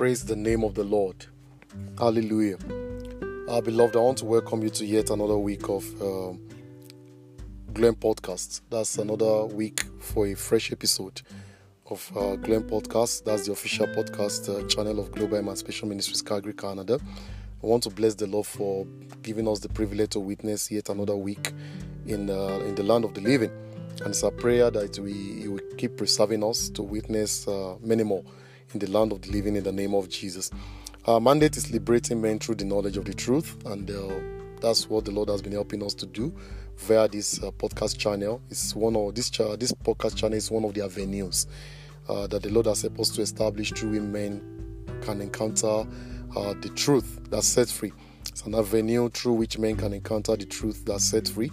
Praise the name of the Lord. Hallelujah. Our beloved, I want to welcome you to yet another week of um, GLEM Podcast. That's another week for a fresh episode of uh, GLEM Podcast. That's the official podcast uh, channel of Global Emancipation Ministries, Calgary, Canada. I want to bless the Lord for giving us the privilege to witness yet another week in uh, in the land of the living. And it's a prayer that we will keep preserving us to witness uh, many more in the land of the living in the name of Jesus. Our mandate is liberating men through the knowledge of the truth, and uh, that's what the Lord has been helping us to do via this uh, podcast channel. It's one of this cha- this podcast channel is one of the avenues uh, that the Lord has helped us to establish through which men can encounter uh, the truth that sets free. It's an avenue through which men can encounter the truth that sets free,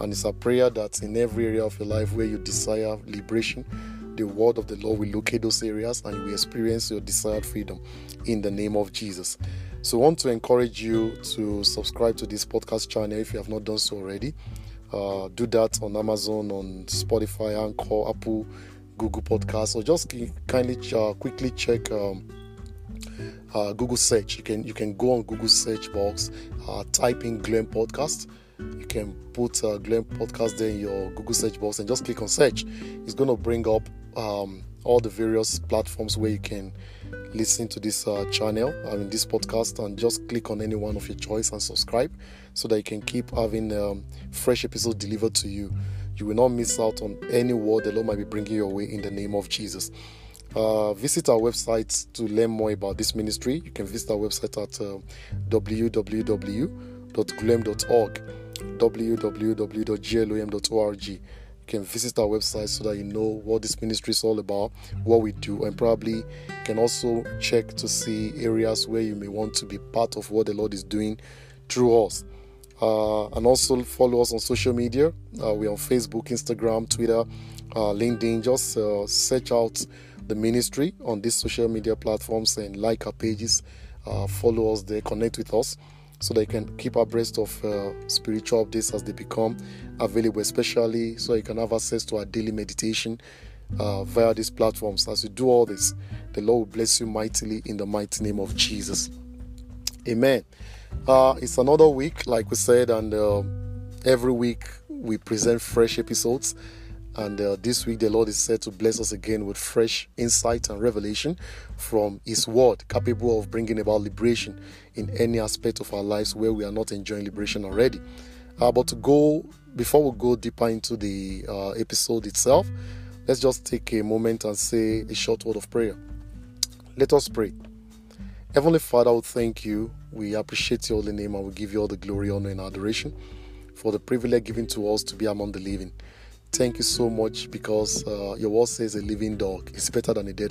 and it's a prayer that in every area of your life where you desire liberation the word of the Lord will locate those areas and you will experience your desired freedom in the name of Jesus. So, I want to encourage you to subscribe to this podcast channel if you have not done so already. Uh, do that on Amazon, on Spotify, Anchor, Apple, Google Podcasts, or just kindly uh, quickly check um, uh, Google search. You can you can go on Google search box, uh, type in GLEM Podcast you can put uh, GLEM Podcast there in your Google search box and just click on search. It's going to bring up um, all the various platforms where you can listen to this uh, channel, I mean this podcast, and just click on any one of your choice and subscribe so that you can keep having um, fresh episodes delivered to you. You will not miss out on any word the Lord might be bringing your way in the name of Jesus. Uh, visit our website to learn more about this ministry. You can visit our website at uh, www.glem.org www.glom.org. Can visit our website so that you know what this ministry is all about, what we do, and probably can also check to see areas where you may want to be part of what the Lord is doing through us. Uh, and also follow us on social media. Uh, we're on Facebook, Instagram, Twitter, uh, LinkedIn. Just uh, search out the ministry on these social media platforms and like our pages. Uh, follow us there, connect with us so you can keep abreast of uh, spiritual updates as they become available, especially so you can have access to our daily meditation uh, via these platforms. As you do all this, the Lord will bless you mightily in the mighty name of Jesus. Amen. Uh, it's another week, like we said, and uh, every week we present fresh episodes. And uh, this week, the Lord is said to bless us again with fresh insight and revelation from His Word, capable of bringing about liberation in any aspect of our lives where we are not enjoying liberation already. Uh, but to go, before we go deeper into the uh, episode itself, let's just take a moment and say a short word of prayer. Let us pray. Heavenly Father, we thank you. We appreciate your holy name and we give you all the glory, honor, and adoration for the privilege given to us to be among the living. Thank you so much because uh, your word says a living dog is better than a dead.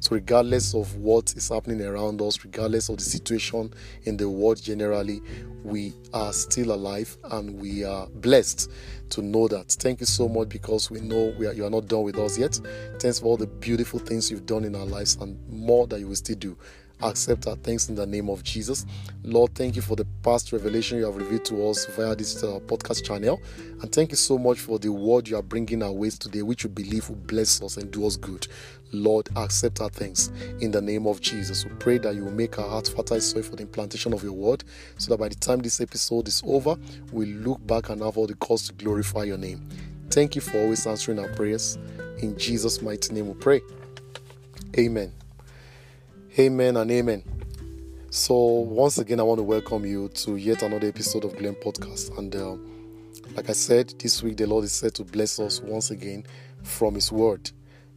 So, regardless of what is happening around us, regardless of the situation in the world generally, we are still alive and we are blessed to know that. Thank you so much because we know we are, you are not done with us yet. Thanks for all the beautiful things you've done in our lives and more that you will still do accept our thanks in the name of Jesus. Lord, thank you for the past revelation you have revealed to us via this uh, podcast channel. And thank you so much for the word you are bringing our ways today, which we believe will bless us and do us good. Lord, accept our thanks in the name of Jesus. We pray that you will make our hearts fertile soil for the implantation of your word, so that by the time this episode is over, we look back and have all the cause to glorify your name. Thank you for always answering our prayers. In Jesus' mighty name we pray. Amen. Amen and amen. So, once again, I want to welcome you to yet another episode of GLEM Podcast. And uh, like I said, this week the Lord is said to bless us once again from His Word.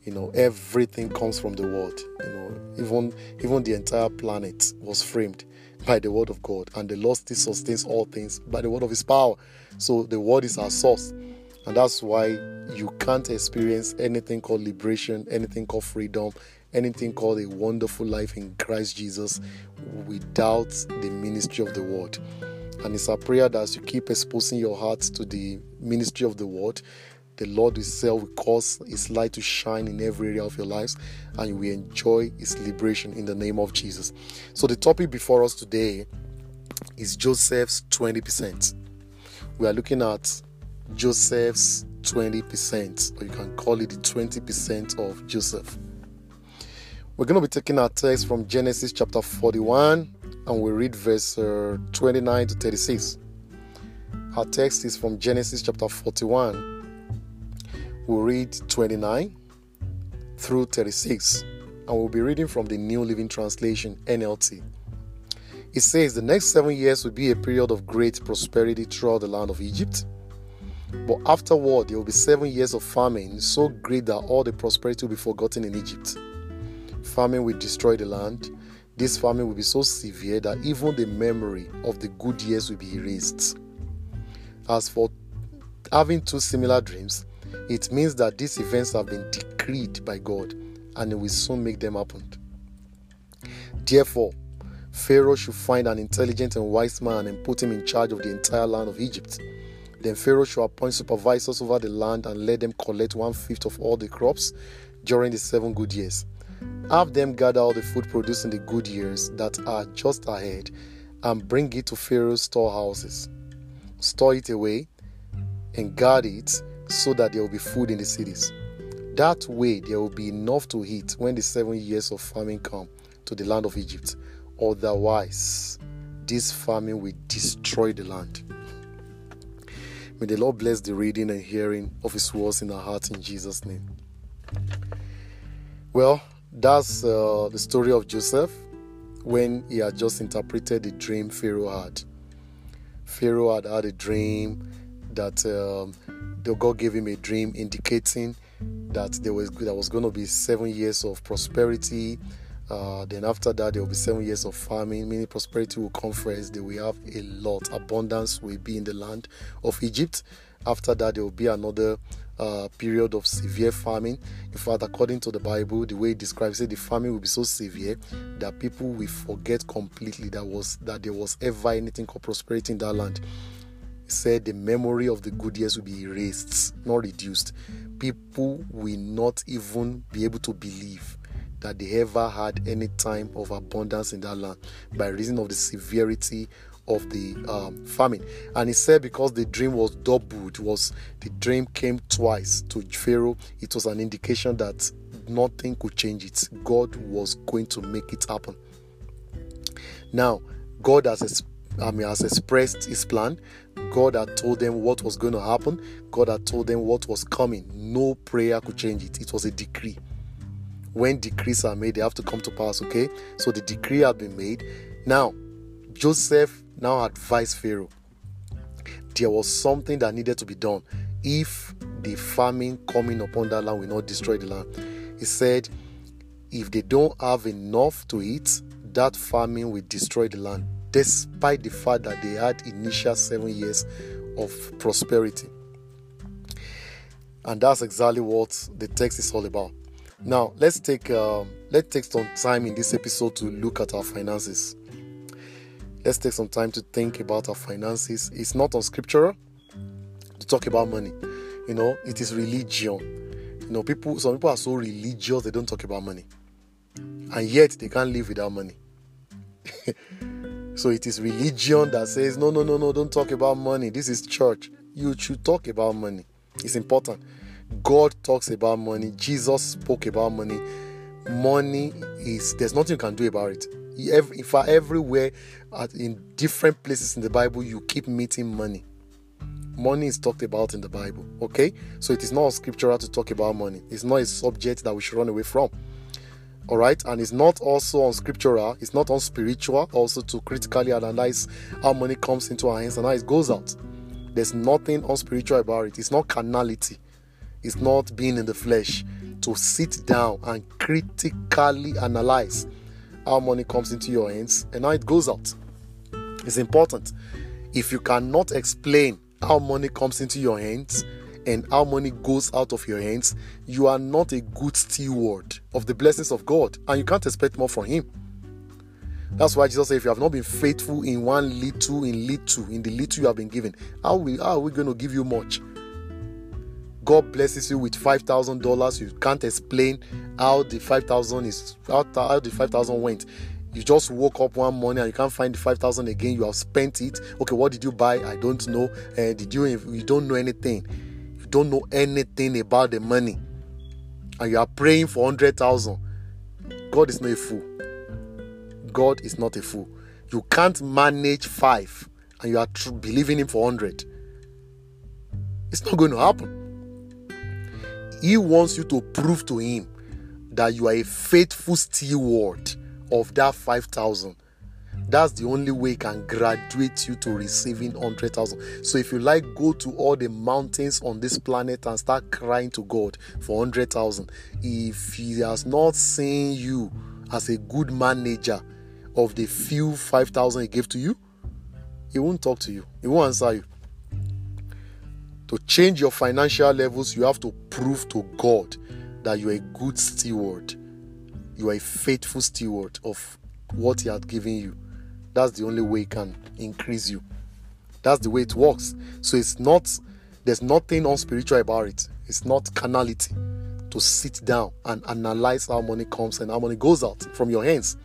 You know, everything comes from the Word. You know, even even the entire planet was framed by the Word of God, and the Lord still sustains all things by the Word of His power. So the Word is our source, and that's why you can't experience anything called liberation, anything called freedom, anything called a wonderful life in Christ Jesus without the ministry of the word. And it's a prayer that as you keep exposing your heart to the ministry of the word, the Lord Himself will cause His light to shine in every area of your lives and you will enjoy His liberation in the name of Jesus. So, the topic before us today is Joseph's 20%. We are looking at Joseph's 20%, or you can call it the 20% of Joseph. We're going to be taking our text from Genesis chapter 41 and we read verse uh, 29 to 36. Our text is from Genesis chapter 41. We'll read 29 through 36 and we'll be reading from the New Living Translation NLT. It says the next seven years will be a period of great prosperity throughout the land of Egypt. But afterward, there will be seven years of famine, so great that all the prosperity will be forgotten in Egypt. Famine will destroy the land. This famine will be so severe that even the memory of the good years will be erased. As for having two similar dreams, it means that these events have been decreed by God and it will soon make them happen. Therefore, Pharaoh should find an intelligent and wise man and put him in charge of the entire land of Egypt. Then Pharaoh should appoint supervisors over the land and let them collect one fifth of all the crops during the seven good years. Have them gather all the food produced in the good years that are just ahead and bring it to Pharaoh's storehouses. Store it away and guard it so that there will be food in the cities. That way, there will be enough to eat when the seven years of famine come to the land of Egypt. Otherwise, this famine will destroy the land. May the Lord bless the reading and hearing of His words in our hearts in Jesus' name. Well, that's uh, the story of Joseph when he had just interpreted the dream Pharaoh had. Pharaoh had had a dream that um, God gave him a dream indicating that there was there was going to be seven years of prosperity uh, then after that, there will be seven years of farming, Many prosperity will come first. They will have a lot. Abundance will be in the land of Egypt. After that, there will be another uh, period of severe famine. In fact, according to the Bible, the way it describes it, the famine will be so severe that people will forget completely that was that there was ever anything called prosperity in that land. He said the memory of the good years will be erased, not reduced. People will not even be able to believe that they ever had any time of abundance in that land by reason of the severity of the um, famine. And he said because the dream was doubled, was the dream came twice to Pharaoh, it was an indication that nothing could change it. God was going to make it happen. Now, God has I mean, has expressed his plan. God had told them what was going to happen. God had told them what was coming. No prayer could change it. It was a decree when decrees are made, they have to come to pass, okay? So the decree had been made. Now, Joseph now advised Pharaoh there was something that needed to be done if the famine coming upon that land will not destroy the land. He said, if they don't have enough to eat, that famine will destroy the land, despite the fact that they had initial seven years of prosperity. And that's exactly what the text is all about. Now, let's take um, let's take some time in this episode to look at our finances. Let's take some time to think about our finances. It's not unscriptural to talk about money. You know, it is religion. You know, people some people are so religious they don't talk about money. And yet they can't live without money. so it is religion that says, no, no, no, no, don't talk about money. This is church. You should talk about money. It's important. God talks about money. Jesus spoke about money. Money is there's nothing you can do about it. In fact, everywhere, in different places in the Bible, you keep meeting money. Money is talked about in the Bible. Okay, so it is not scriptural to talk about money. It's not a subject that we should run away from. All right, and it's not also unscriptural. It's not unspiritual. Also to critically analyze how money comes into our hands and how it goes out. There's nothing unspiritual about it. It's not carnality it's not being in the flesh to sit down and critically analyze how money comes into your hands and how it goes out. It's important. If you cannot explain how money comes into your hands and how money goes out of your hands, you are not a good steward of the blessings of God and you can't expect more from Him. That's why Jesus said, If you have not been faithful in one little, in little, in the little you have been given, how, we, how are we going to give you much? God blesses you with five thousand dollars, you can't explain how the five thousand is how, how the five thousand went. You just woke up one morning and you can't find the five thousand again. You have spent it. Okay, what did you buy? I don't know. Uh, did you? You don't know anything. You don't know anything about the money, and you are praying for hundred thousand. God is not a fool. God is not a fool. You can't manage five and you are tr- believing Him for 100. It's not going to happen. He wants you to prove to Him that you are a faithful steward of that 5,000. That's the only way He can graduate you to receiving 100,000. So if you like, go to all the mountains on this planet and start crying to God for 100,000. If He has not seen you as a good manager of the few 5,000 He gave to you, He won't talk to you, He won't answer you. To change your financial levels, you have to prove to God that you're a good steward. You are a faithful steward of what He has given you. That's the only way He can increase you. That's the way it works. So it's not, there's nothing unspiritual about it. It's not carnality to sit down and analyze how money comes and how money goes out from your hands.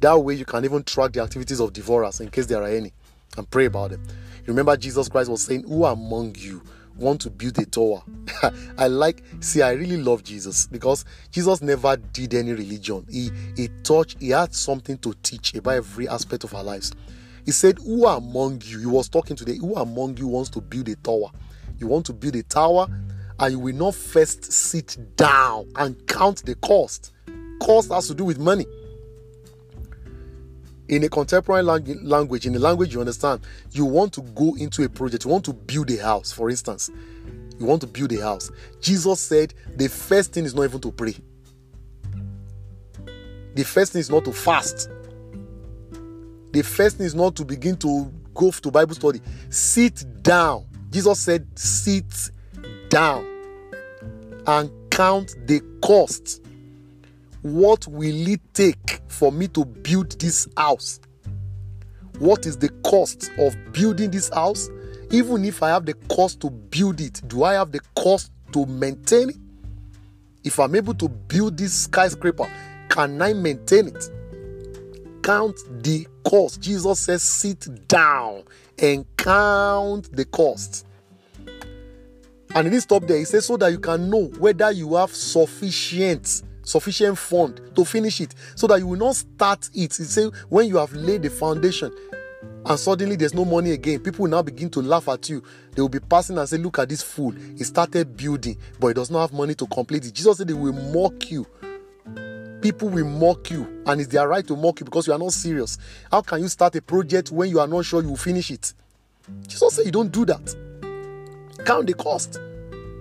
That way, you can even track the activities of devourers in case there are any and pray about them. Remember, Jesus Christ was saying, Who among you want to build a tower? I like, see, I really love Jesus because Jesus never did any religion. He, he taught, he had something to teach about every aspect of our lives. He said, Who among you? He was talking today, who among you wants to build a tower? You want to build a tower and you will not first sit down and count the cost. Cost has to do with money in a contemporary language, in a language you understand, you want to go into a project, you want to build a house, for instance. You want to build a house. Jesus said the first thing is not even to pray, the first thing is not to fast, the first thing is not to begin to go to Bible study. Sit down. Jesus said, sit down and count the cost what will it take for me to build this house? What is the cost of building this house? Even if I have the cost to build it, do I have the cost to maintain it? If I'm able to build this skyscraper, can I maintain it? Count the cost. Jesus says, sit down and count the cost. And he didn't stop there. He says, so that you can know whether you have sufficient sufficient fund to finish it so that you will not start it. say when you have laid the foundation and suddenly there's no money again, people will now begin to laugh at you. They will be passing and say, Look at this fool. He started building, but he does not have money to complete it. Jesus said they will mock you. People will mock you, and it's their right to mock you because you are not serious. How can you start a project when you are not sure you will finish it? Jesus said you don't do that. Count the cost.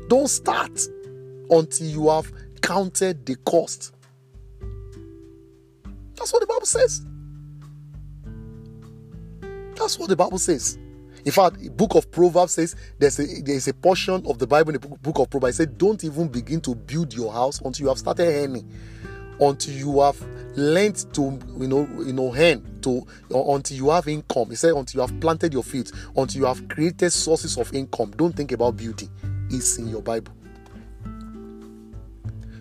Don't start until you have counted the cost. That's what the Bible says. That's what the Bible says. In fact, the book of Proverbs says there's a there's a portion of the Bible in the book of Proverbs. Said, Don't even begin to build your house until you have started earning, until you have learned to you know you know earn to uh, until you have income. He said, until you have planted your feet, until you have created sources of income. Don't think about building. It's in your Bible.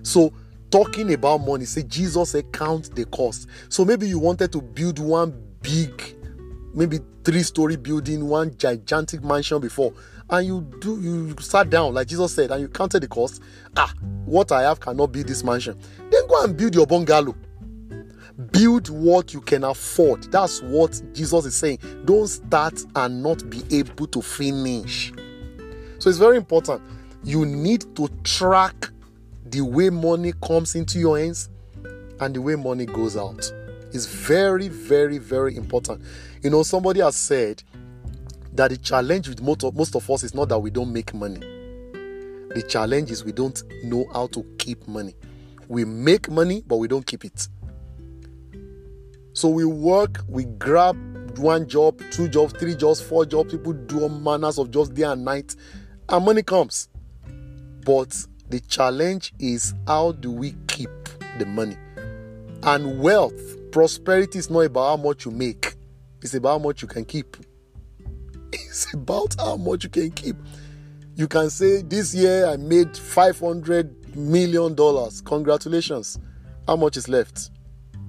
So, talking about money, say Jesus said, count the cost. So, maybe you wanted to build one big, maybe three story building, one gigantic mansion before, and you do you sat down, like Jesus said, and you counted the cost. Ah, what I have cannot build this mansion. Then go and build your bungalow. Build what you can afford. That's what Jesus is saying. Don't start and not be able to finish. So it's very important. You need to track the way money comes into your hands and the way money goes out is very, very, very important. You know, somebody has said that the challenge with most of, most of us is not that we don't make money. The challenge is we don't know how to keep money. We make money, but we don't keep it. So we work, we grab one job, two jobs, three jobs, four jobs. People do all manners of jobs day and night, and money comes. But the challenge is how do we keep the money? And wealth, prosperity is not about how much you make, it's about how much you can keep. It's about how much you can keep. You can say, This year I made $500 million. Congratulations. How much is left?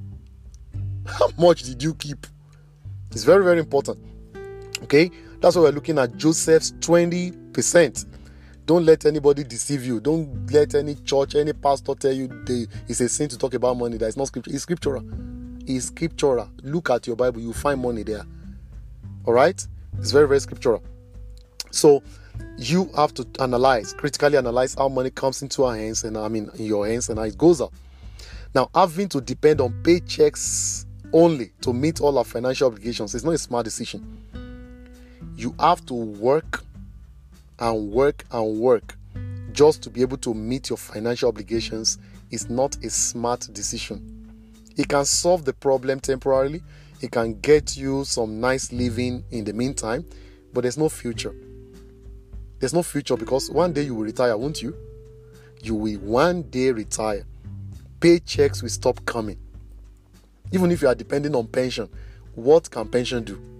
How much did you keep? It's very, very important. Okay, that's why we're looking at Joseph's 20%. Don't let anybody deceive you. Don't let any church, any pastor tell you they, it's a sin to talk about money. That is not scripture. It's scriptural. It's scriptural. Look at your Bible. You find money there. All right. It's very very scriptural. So you have to analyze, critically analyze how money comes into our hands and I mean in your hands and how it goes out. Now, having to depend on paychecks only to meet all our financial obligations is not a smart decision. You have to work and work and work just to be able to meet your financial obligations is not a smart decision. It can solve the problem temporarily, it can get you some nice living in the meantime, but there's no future. There's no future because one day you will retire, won't you? You will one day retire. Paychecks will stop coming. Even if you are depending on pension, what can pension do?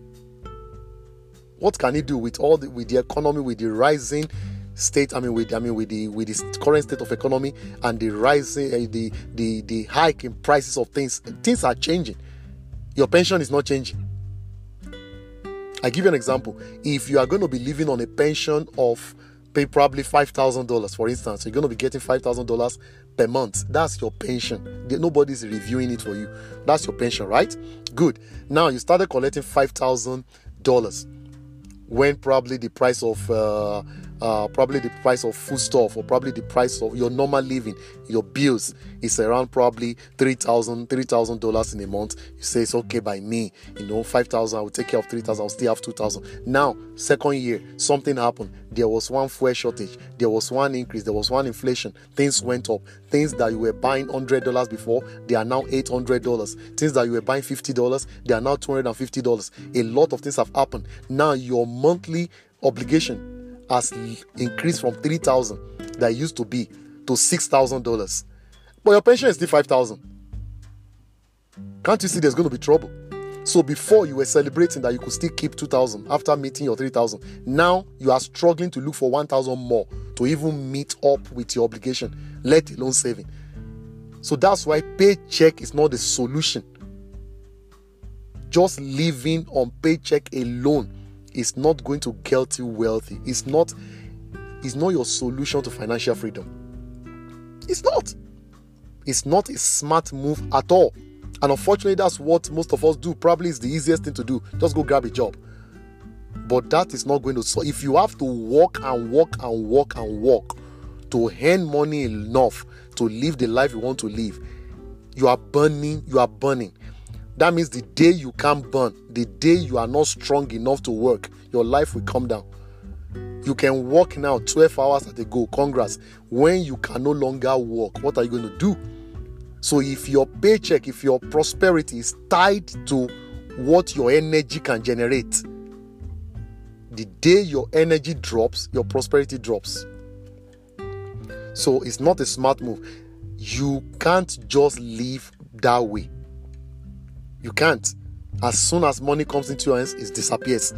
What can it do with all the, with the economy, with the rising state? I mean, with I mean, with the with the current state of economy and the rising, uh, the the the hike in prices of things. Things are changing. Your pension is not changing. I give you an example. If you are going to be living on a pension of pay probably five thousand dollars, for instance, you're going to be getting five thousand dollars per month. That's your pension. Nobody's reviewing it for you. That's your pension, right? Good. Now you started collecting five thousand dollars when probably the price of uh, uh, probably the price of foodstuff or probably the price of your normal living, your bills is around probably three thousand, three thousand dollars in a month. You say it's okay by me, you know, five thousand. I will take care of three thousand. I'll still have two thousand. Now, second year, something happened. There was one fuel shortage. There was one increase. There was one inflation. Things went up. Things that you were buying hundred dollars before, they are now eight hundred dollars. Things that you were buying fifty dollars, they are now two hundred and fifty dollars. A lot of things have happened. Now your monthly obligation has increased from 3000 that used to be to $6,000. But your pension is still 5000 Can't you see there's going to be trouble? So before you were celebrating that you could still keep 2000 after meeting your 3000. Now you are struggling to look for 1000 more to even meet up with your obligation, let alone saving. So that's why paycheck is not the solution. Just living on paycheck alone is not going to get you wealthy. It's not it's not your solution to financial freedom. It's not. It's not a smart move at all. And unfortunately, that's what most of us do. Probably is the easiest thing to do. Just go grab a job. But that is not going to so if you have to work and work and work and work to earn money enough to live the life you want to live, you are burning, you are burning. That means the day you can't burn, the day you are not strong enough to work, your life will come down. You can work now 12 hours at a go. Congrats. When you can no longer work, what are you going to do? So, if your paycheck, if your prosperity is tied to what your energy can generate, the day your energy drops, your prosperity drops. So, it's not a smart move. You can't just live that way. You can't. As soon as money comes into your hands, it disappears.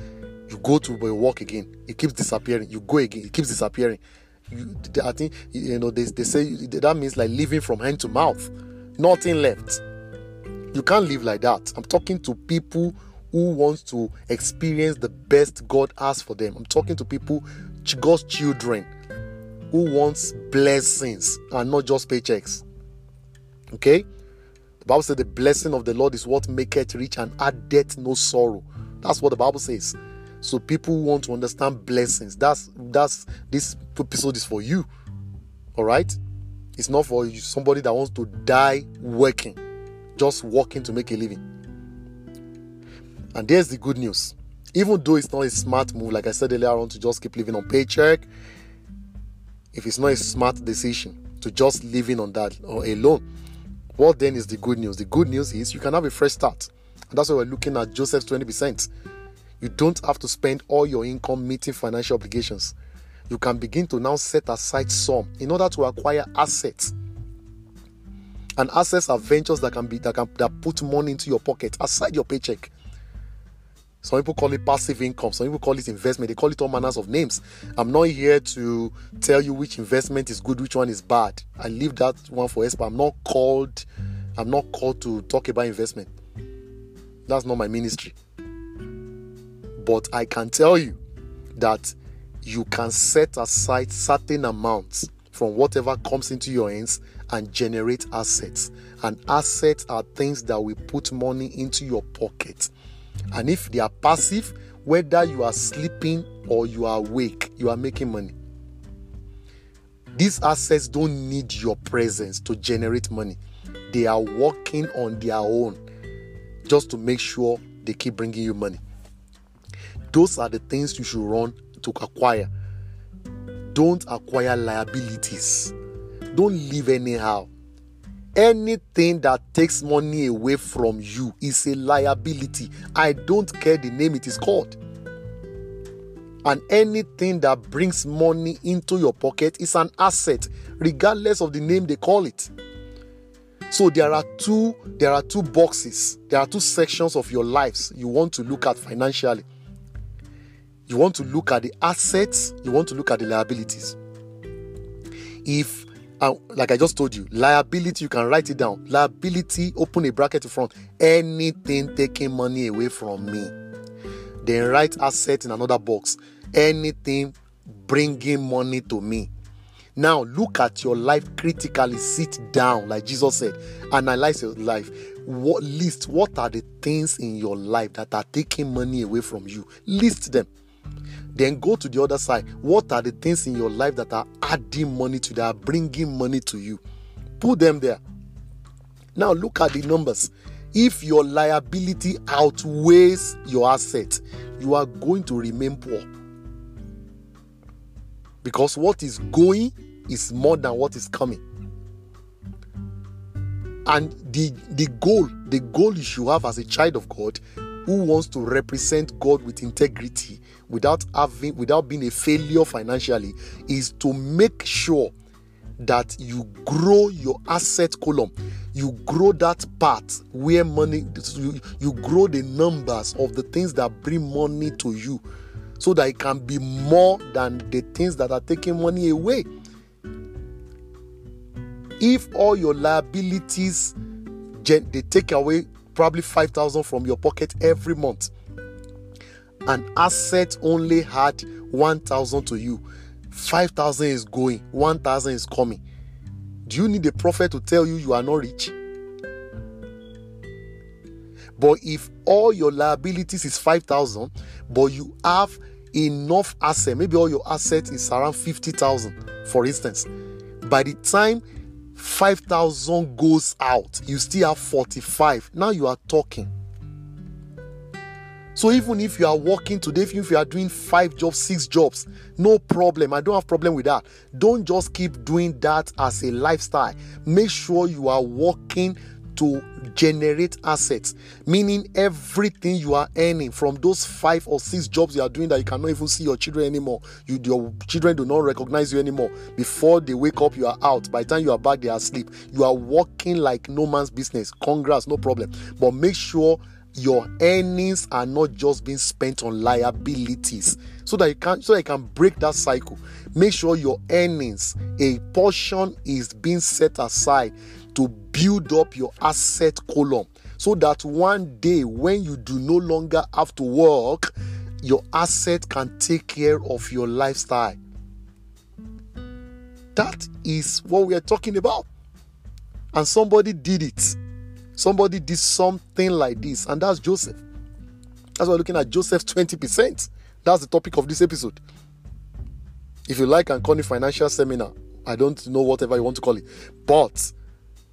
You go to work again. It keeps disappearing. You go again. It keeps disappearing. You, I think you know they, they say that means like living from hand to mouth. Nothing left. You can't live like that. I'm talking to people who wants to experience the best God has for them. I'm talking to people, God's children, who wants blessings and not just paychecks. Okay? The Bible says the blessing of the Lord is what maketh rich and addeth no sorrow. That's what the Bible says. So people want to understand blessings. That's that's this episode is for you. All right? It's not for somebody that wants to die working, just working to make a living. And there's the good news. Even though it's not a smart move, like I said earlier on, to just keep living on paycheck, if it's not a smart decision to just living on that or alone, what then is the good news? The good news is you can have a fresh start. And that's why we're looking at Joseph's 20%. You don't have to spend all your income meeting financial obligations. You can begin to now set aside some in order to acquire assets. And assets are ventures that can be that can that put money into your pocket aside your paycheck. Some people call it passive income. Some people call it investment. They call it all manners of names. I'm not here to tell you which investment is good, which one is bad. I leave that one for Espa. I'm not called. I'm not called to talk about investment. That's not my ministry. But I can tell you that you can set aside certain amounts from whatever comes into your hands and generate assets. And assets are things that will put money into your pocket. And if they are passive, whether you are sleeping or you are awake, you are making money. These assets don't need your presence to generate money. They are working on their own just to make sure they keep bringing you money. Those are the things you should run to acquire. Don't acquire liabilities. Don't live anyhow. Anything that takes money away from you is a liability. I don't care the name it is called. And anything that brings money into your pocket is an asset, regardless of the name they call it. So there are two there are two boxes. There are two sections of your lives you want to look at financially. You want to look at the assets, you want to look at the liabilities. If uh, like I just told you, liability, you can write it down. Liability, open a bracket in front. Anything taking money away from me. Then write asset in another box. Anything bringing money to me. Now look at your life critically. Sit down, like Jesus said, analyze your life. What list? What are the things in your life that are taking money away from you? List them. Then go to the other side. What are the things in your life that are adding money to that are bringing money to you? Put them there. Now look at the numbers. If your liability outweighs your asset, you are going to remain poor. Because what is going is more than what is coming. And the, the goal, the goal you should have as a child of God who wants to represent God with integrity without having without being a failure financially is to make sure that you grow your asset column. You grow that part where money you, you grow the numbers of the things that bring money to you so that it can be more than the things that are taking money away. If all your liabilities they take away probably 5000 from your pocket every month. An asset only had 1000 to you. 5000 is going 1000 is coming. Do you need a prophet to tell you you are not rich? But if all your liabilities is 5000 but you have enough asset maybe all your asset is around 50000 for instance by the time 5000 goes out you still have 45 now you are talking so even if you are working today, if you are doing five jobs, six jobs, no problem. I don't have problem with that. Don't just keep doing that as a lifestyle. Make sure you are working to generate assets, meaning everything you are earning from those five or six jobs you are doing that you cannot even see your children anymore. You, your children do not recognize you anymore. Before they wake up, you are out. By the time you are back, they are asleep. You are working like no man's business. Congrats, no problem. But make sure your earnings are not just being spent on liabilities so that you can so that you can break that cycle make sure your earnings a portion is being set aside to build up your asset column so that one day when you do no longer have to work your asset can take care of your lifestyle that is what we are talking about and somebody did it Somebody did something like this, and that's Joseph. That's why we're looking at Joseph's 20%. That's the topic of this episode. If you like Ankoni Financial Seminar, I don't know whatever you want to call it, but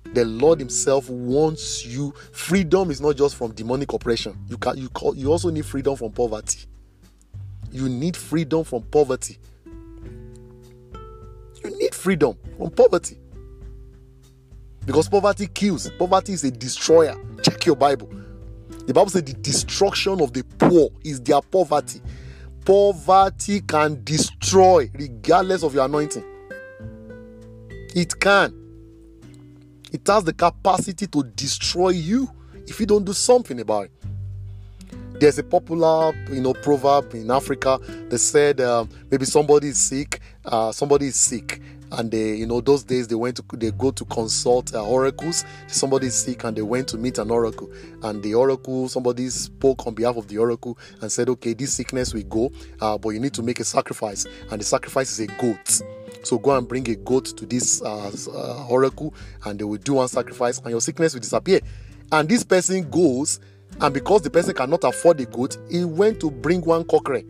the Lord Himself wants you. Freedom is not just from demonic oppression. You can you call you also need freedom from poverty. You need freedom from poverty. You need freedom from poverty. Because poverty kills, poverty is a destroyer. Check your Bible. The Bible says the destruction of the poor is their poverty. Poverty can destroy regardless of your anointing. It can. It has the capacity to destroy you if you don't do something about it. There's a popular, you know, proverb in Africa that said uh, maybe somebody is sick, uh, somebody is sick, and they you know those days they went to they go to consult uh, oracles. Somebody is sick and they went to meet an oracle. And the oracle somebody spoke on behalf of the oracle and said okay this sickness will go uh, but you need to make a sacrifice. And the sacrifice is a goat so go and bring a goat to this uh, uh, oracle and they will do one sacrifice and your sickness will disappear. And this person goes and because the person cannot afford the goat he went to bring one cockerel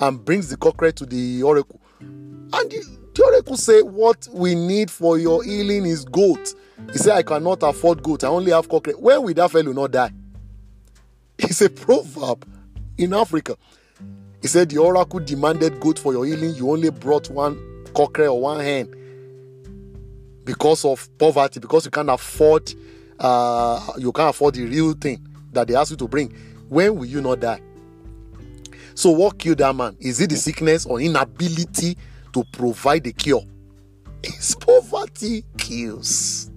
and brings the cockerel to the oracle. And the, the oracle say what we need for your healing is goat. He said i cannot afford goat. I only have cockerel. Where will that fellow not die? It's a proverb in africa. He said the oracle demanded goat for your healing. You only brought one cockerel or one hen because of poverty because you can't afford uh, you can't afford the real thing that they ask you to bring when will you not die? So what killed that man? Is it the sickness or inability to provide the cure? It's poverty kills.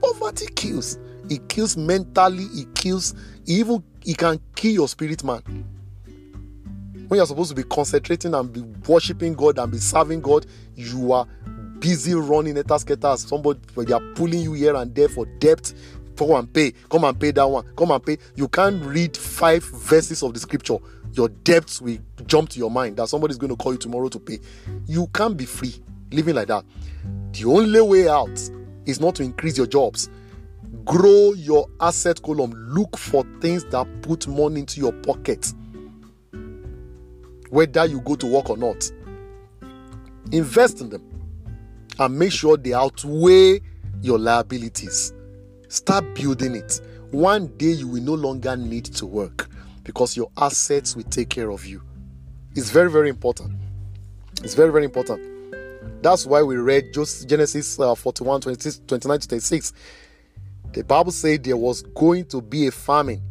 Poverty kills. It kills mentally it kills even it can kill your spirit man when you're supposed to be concentrating and be worshiping God and be serving God, you are busy running at as somebody they are pulling you here and there for debt. Come and pay, come and pay that one, come and pay. You can't read five verses of the scripture. Your debts will jump to your mind that somebody's going to call you tomorrow to pay. You can't be free living like that. The only way out is not to increase your jobs. Grow your asset column. Look for things that put money into your pocket whether you go to work or not. Invest in them and make sure they outweigh your liabilities. Start building it. One day you will no longer need to work because your assets will take care of you. It's very, very important. It's very, very important. That's why we read Genesis uh, 41 26, 29 to 36. The Bible said there was going to be a famine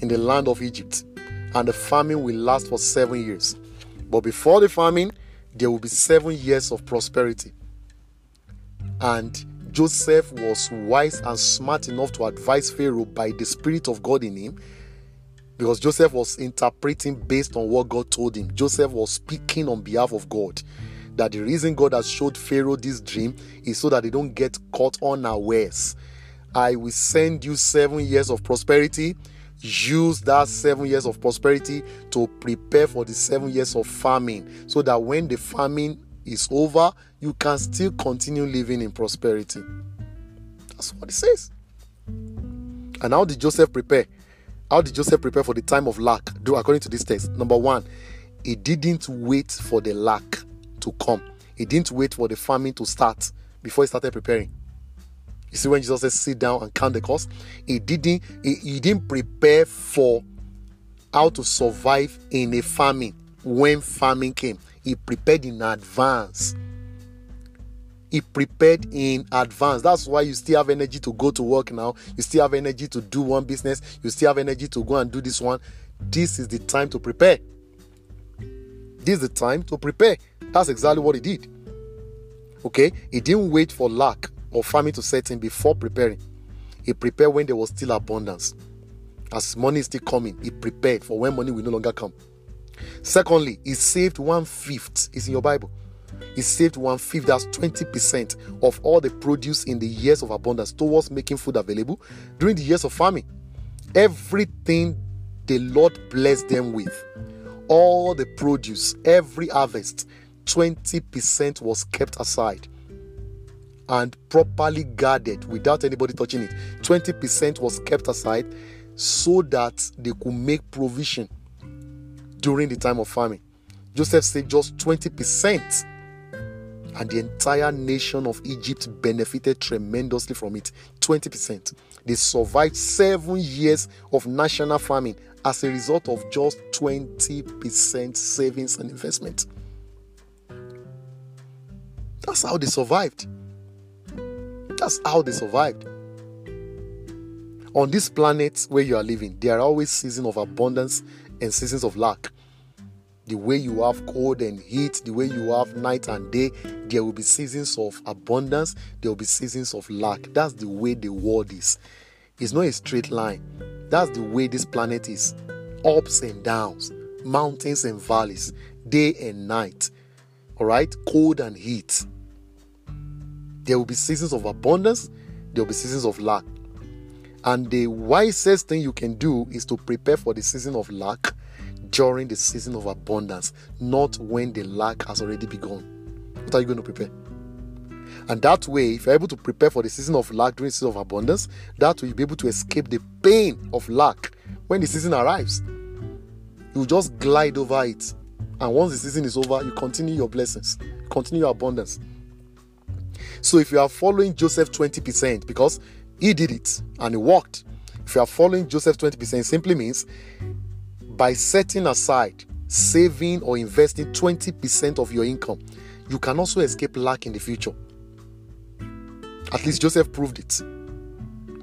in the land of Egypt and the famine will last for seven years. But before the famine, there will be seven years of prosperity. And Joseph was wise and smart enough to advise Pharaoh by the Spirit of God in him because Joseph was interpreting based on what God told him. Joseph was speaking on behalf of God. That the reason God has showed Pharaoh this dream is so that they don't get caught unawares. I will send you seven years of prosperity use that seven years of prosperity to prepare for the seven years of famine so that when the famine is over, you can still continue living in prosperity. That's what it says. And how did Joseph prepare? How did Joseph prepare for the time of lack? Do according to this text. Number one, he didn't wait for the lack to come. He didn't wait for the famine to start before he started preparing. You see, when Jesus says sit down and count the cost, he didn't he, he didn't prepare for how to survive in a famine when famine came. He prepared in advance. He prepared in advance. That's why you still have energy to go to work now. You still have energy to do one business. You still have energy to go and do this one. This is the time to prepare. This is the time to prepare. That's exactly what he did. Okay? He didn't wait for luck or famine to set in before preparing. He prepared when there was still abundance. As money is still coming, he prepared for when money will no longer come. Secondly, he saved one fifth. It's in your Bible. He saved one fifth, that's 20% of all the produce in the years of abundance towards making food available during the years of famine. Everything the Lord blessed them with, all the produce, every harvest, 20% was kept aside and properly guarded without anybody touching it. 20% was kept aside so that they could make provision during the time of famine. Joseph said just 20%, and the entire nation of Egypt benefited tremendously from it. 20%. They survived seven years of national famine as a result of just 20% savings and investment. That's how they survived. That's how they survived. On this planet where you are living, there are always seasons of abundance and seasons of lack. The way you have cold and heat, the way you have night and day, there will be seasons of abundance, there will be seasons of lack. That's the way the world is. It's not a straight line. That's the way this planet is. Ups and downs, mountains and valleys, day and night. All right, cold and heat. There will be seasons of abundance, there will be seasons of lack. And the wisest thing you can do is to prepare for the season of lack during the season of abundance, not when the lack has already begun. What are you going to prepare? And that way, if you're able to prepare for the season of lack during the season of abundance, that you'll be able to escape the pain of lack when the season arrives. You just glide over it. And once the season is over, you continue your blessings, continue your abundance. So if you are following Joseph 20%, because he did it and it worked, if you are following Joseph 20%, simply means by setting aside, saving, or investing 20% of your income, you can also escape lack in the future. At least Joseph proved it.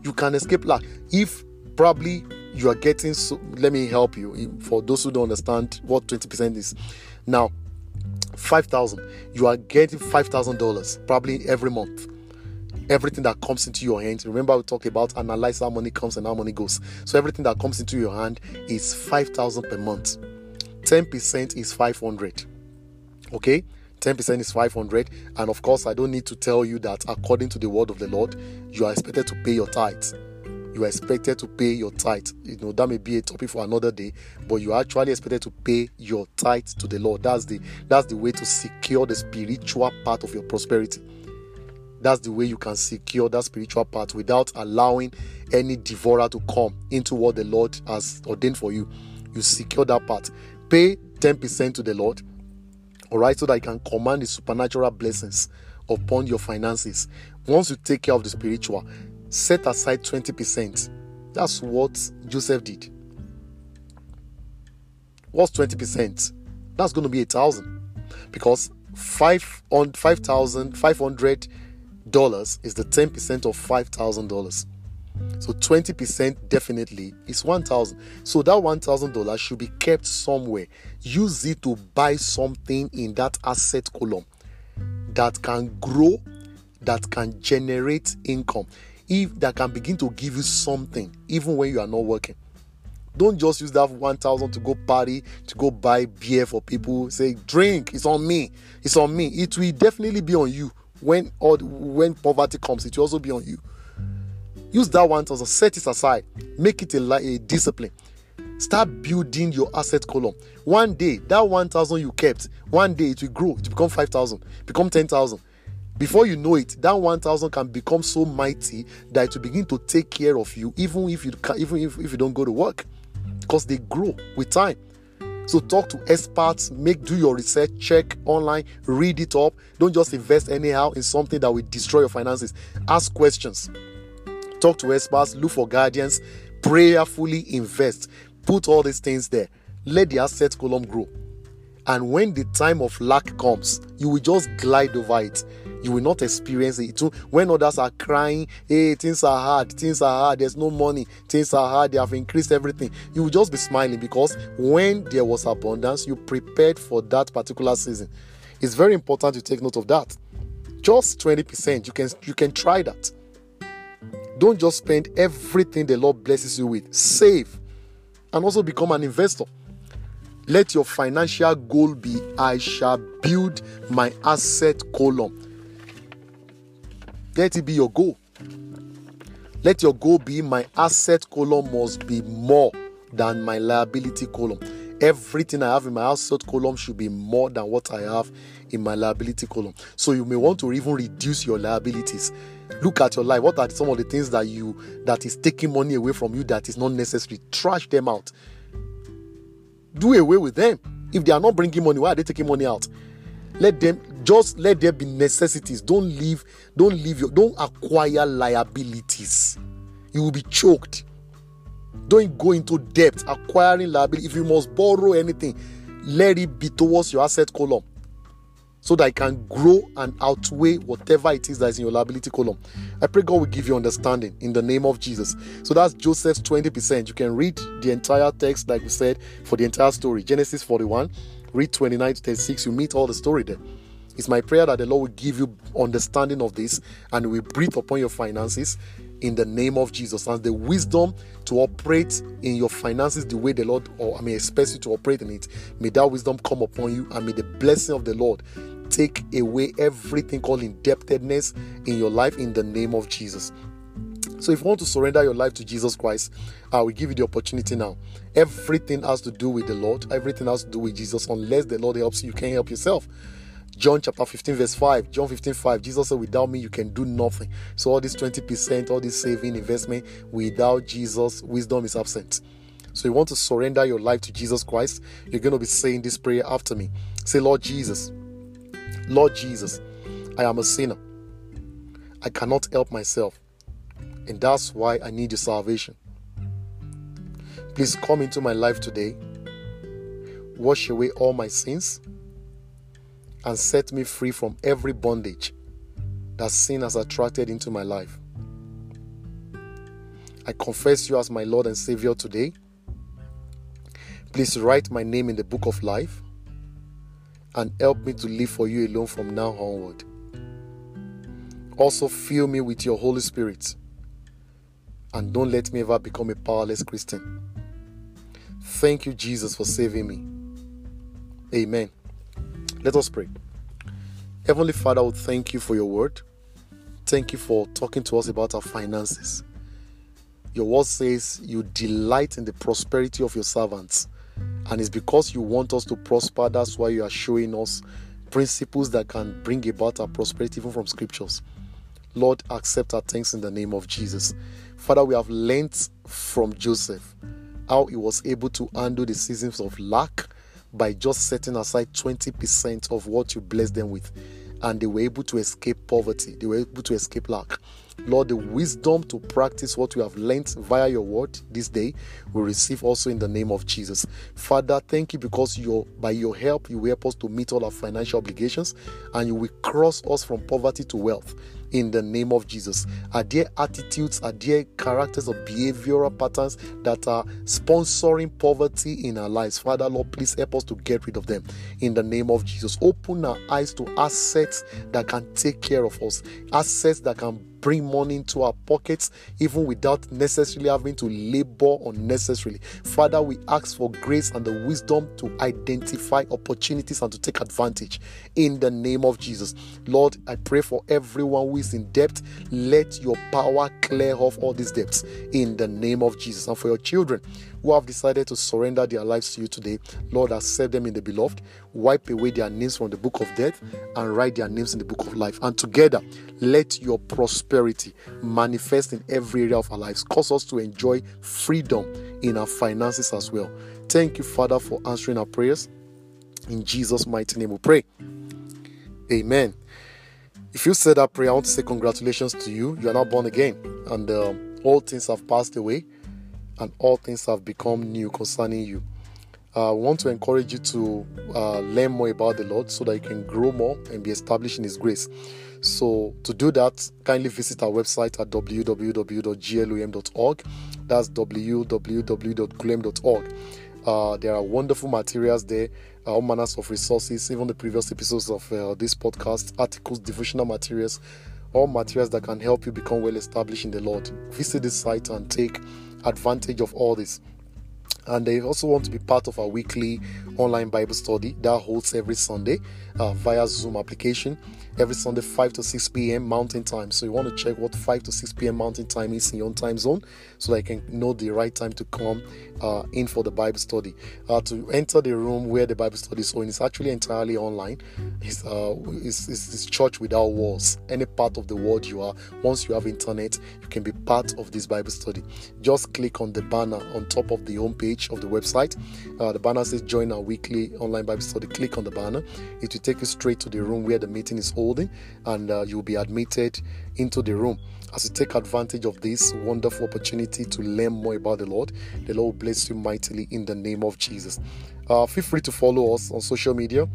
You can escape lack. If probably you are getting, so, let me help you for those who don't understand what 20% is. Now, 5000 you are getting $5000 probably every month. Everything that comes into your hands. Remember we talked about analyze how money comes and how money goes. So everything that comes into your hand is 5000 per month. 10% is 500 okay? 10% is 500 and of course i don't need to tell you that according to the word of the lord you are expected to pay your tithes you are expected to pay your tithe. You know that may be a topic for another day but you are actually expected to pay your tithe to the lord. That's the that's the way to secure the spiritual part of your prosperity. That's the way you can secure that spiritual part without allowing any devourer to come into what the lord has ordained for you. You secure that part. Pay 10% to the lord all right, so that you can command the supernatural blessings upon your finances. Once you take care of the spiritual, set aside 20%. That's what Joseph did. What's 20%? That's going to be a thousand because five on five thousand five hundred dollars is the 10% of five thousand dollars. So 20% definitely is 1000. So that $1000 should be kept somewhere. Use it to buy something in that asset column that can grow, that can generate income, if that can begin to give you something even when you are not working. Don't just use that 1000 to go party, to go buy beer for people. Say, drink, it's on me. It's on me. It will definitely be on you when or when poverty comes, it will also be on you. Use that one thousand, set it aside, make it a, a discipline. Start building your asset column. One day, that 1,000 you kept, one day it will grow, it will become 5,000, become 10,000. Before you know it, that 1,000 can become so mighty that it will begin to take care of you, even if you can, even if, if you don't go to work, because they grow with time. So talk to experts, make do your research, check online, read it up. Don't just invest anyhow in something that will destroy your finances. Ask questions talk to experts, look for guardians, prayerfully invest. Put all these things there. Let the asset column grow. And when the time of lack comes, you will just glide over it. You will not experience it. When others are crying, hey, things are hard, things are hard, there's no money, things are hard, they have increased everything. You will just be smiling because when there was abundance, you prepared for that particular season. It's very important to take note of that. Just 20%. You can you can try that. Don't just spend everything the Lord blesses you with. Save and also become an investor. Let your financial goal be I shall build my asset column. Let it be your goal. Let your goal be my asset column must be more than my liability column. Everything I have in my asset column should be more than what I have in my liability column. So you may want to even reduce your liabilities look at your life what are some of the things that you that is taking money away from you that is not necessary trash them out do away with them if they are not bringing money why are they taking money out let them just let there be necessities don't leave don't leave your don't acquire liabilities you will be choked don't go into debt acquiring liability if you must borrow anything let it be towards your asset column so that it can grow and outweigh whatever it is that is in your liability column. I pray God will give you understanding in the name of Jesus. So that's Joseph's 20%. You can read the entire text, like we said, for the entire story. Genesis 41, read 29 to 36. You meet all the story there. It's my prayer that the Lord will give you understanding of this and will breathe upon your finances in the name of Jesus and the wisdom to operate in your finances the way the Lord or I mean expects you to operate in it. May that wisdom come upon you and may the blessing of the Lord take away everything called indebtedness in your life in the name of Jesus. So, if you want to surrender your life to Jesus Christ, I will give you the opportunity now. Everything has to do with the Lord, everything has to do with Jesus. Unless the Lord helps you, you can't help yourself. John chapter 15, verse 5. John 15, 5. Jesus said, Without me, you can do nothing. So, all this 20%, all this saving, investment, without Jesus, wisdom is absent. So, you want to surrender your life to Jesus Christ, you're going to be saying this prayer after me. Say, Lord Jesus, Lord Jesus, I am a sinner. I cannot help myself. And that's why I need your salvation. Please come into my life today, wash away all my sins, and set me free from every bondage that sin has attracted into my life. I confess you as my Lord and Savior today. Please write my name in the book of life and help me to live for you alone from now onward. Also, fill me with your Holy Spirit and don't let me ever become a powerless Christian. Thank you, Jesus, for saving me. Amen. Let us pray. Heavenly Father, we thank you for your word. Thank you for talking to us about our finances. Your word says you delight in the prosperity of your servants. And it's because you want us to prosper, that's why you are showing us principles that can bring about our prosperity even from scriptures. Lord, accept our thanks in the name of Jesus. Father, we have learnt from Joseph how he was able to handle the seasons of lack by just setting aside 20% of what you blessed them with. And they were able to escape poverty, they were able to escape lack. Lord, the wisdom to practice what we have learned via your word this day, we receive also in the name of Jesus. Father, thank you because your by your help you will help us to meet all our financial obligations and you will cross us from poverty to wealth in the name of Jesus. Are there attitudes, are there characters or behavioral patterns that are sponsoring poverty in our lives? Father, Lord, please help us to get rid of them in the name of Jesus. Open our eyes to assets that can take care of us, assets that can bring money into our pockets even without necessarily having to labor unnecessarily. Father, we ask for grace and the wisdom to identify opportunities and to take advantage in the name of Jesus. Lord, I pray for everyone who is in debt. Let your power clear off all these debts in the name of Jesus. And for your children who have decided to surrender their lives to you today, Lord, accept them in the beloved. Wipe away their names from the book of death and write their names in the book of life. And together, let your prosperity manifest in every area of our lives. Cause us to enjoy freedom in our finances as well. Thank you, Father, for answering our prayers. In Jesus' mighty name we pray. Amen. If you said that prayer, I want to say congratulations to you. You are now born again, and uh, all things have passed away, and all things have become new concerning you. Uh, I want to encourage you to uh, learn more about the Lord so that you can grow more and be established in His grace. So, to do that, kindly visit our website at www.glem.org. That's www.glem.org. Uh, there are wonderful materials there, uh, all manners of resources, even the previous episodes of uh, this podcast, articles, devotional materials, all materials that can help you become well established in the Lord. Visit this site and take advantage of all this and they also want to be part of our weekly online Bible study that holds every Sunday uh, via Zoom application. Every Sunday, 5 to 6 p.m. Mountain Time. So you want to check what 5 to 6 p.m. Mountain Time is in your own time zone so that you can know the right time to come uh, in for the Bible study. Uh, to enter the room where the Bible study is going, it's actually entirely online. It's, uh, it's, it's, it's church without walls. Any part of the world you are, once you have internet, you can be part of this Bible study. Just click on the banner on top of the homepage of the website. Uh, the banner says Join our weekly online Bible study. Click on the banner. It will take you straight to the room where the meeting is holding, and uh, you'll be admitted into the room. As you take advantage of this wonderful opportunity to learn more about the Lord, the Lord bless you mightily in the name of Jesus. Uh, feel free to follow us on social media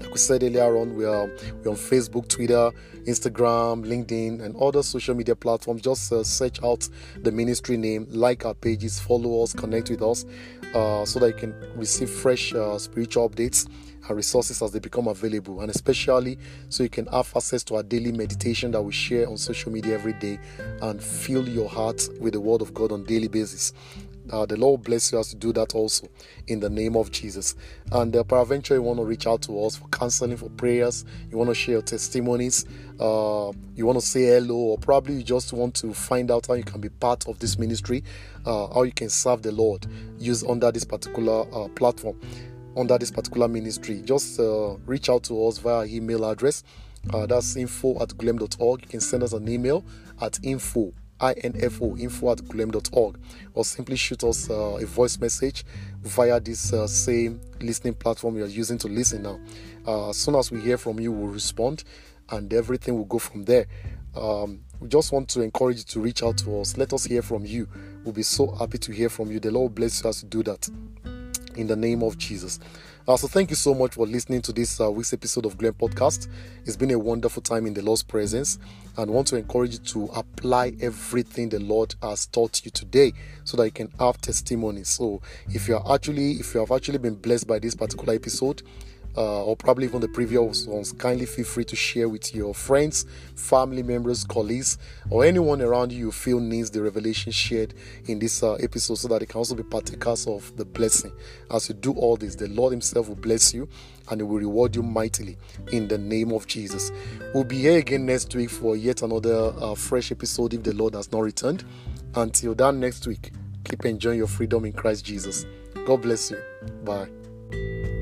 like we said earlier on, we are we're on Facebook, Twitter, Instagram, LinkedIn, and other social media platforms. Just uh, search out the ministry name, like our pages, follow us, connect with us, uh, so that you can receive fresh uh, spiritual updates and resources as they become available, and especially so you can have access to our daily meditation that we share on social media every day and fill your heart with the Word of God on daily basis. Uh, the Lord bless you as you do that also in the name of Jesus. And uh, peradventure, you want to reach out to us for counseling, for prayers, you want to share your testimonies, uh, you want to say hello, or probably you just want to find out how you can be part of this ministry, uh, how you can serve the Lord, use under this particular uh, platform, under this particular ministry. Just uh, reach out to us via email address. that's info at glem.org. You can send us an email at info info info at glem.org or simply shoot us uh, a voice message via this uh, same listening platform you're using to listen now. Uh, as soon as we hear from you, we'll respond and everything will go from there. Um, we just want to encourage you to reach out to us. Let us hear from you. We'll be so happy to hear from you. The Lord bless you as you do that in the name of Jesus. Uh, so thank you so much for listening to this uh, week's episode of GLEM Podcast. It's been a wonderful time in the Lord's presence, and want to encourage you to apply everything the Lord has taught you today, so that you can have testimony. So if you are actually, if you have actually been blessed by this particular episode, uh, or probably even the previous ones, kindly feel free to share with your friends, family members, colleagues, or anyone around you you feel needs the revelation shared in this uh, episode so that they can also be partakers of the blessing. As you do all this, the Lord Himself will bless you and He will reward you mightily in the name of Jesus. We'll be here again next week for yet another uh, fresh episode if the Lord has not returned. Until then, next week, keep enjoying your freedom in Christ Jesus. God bless you. Bye.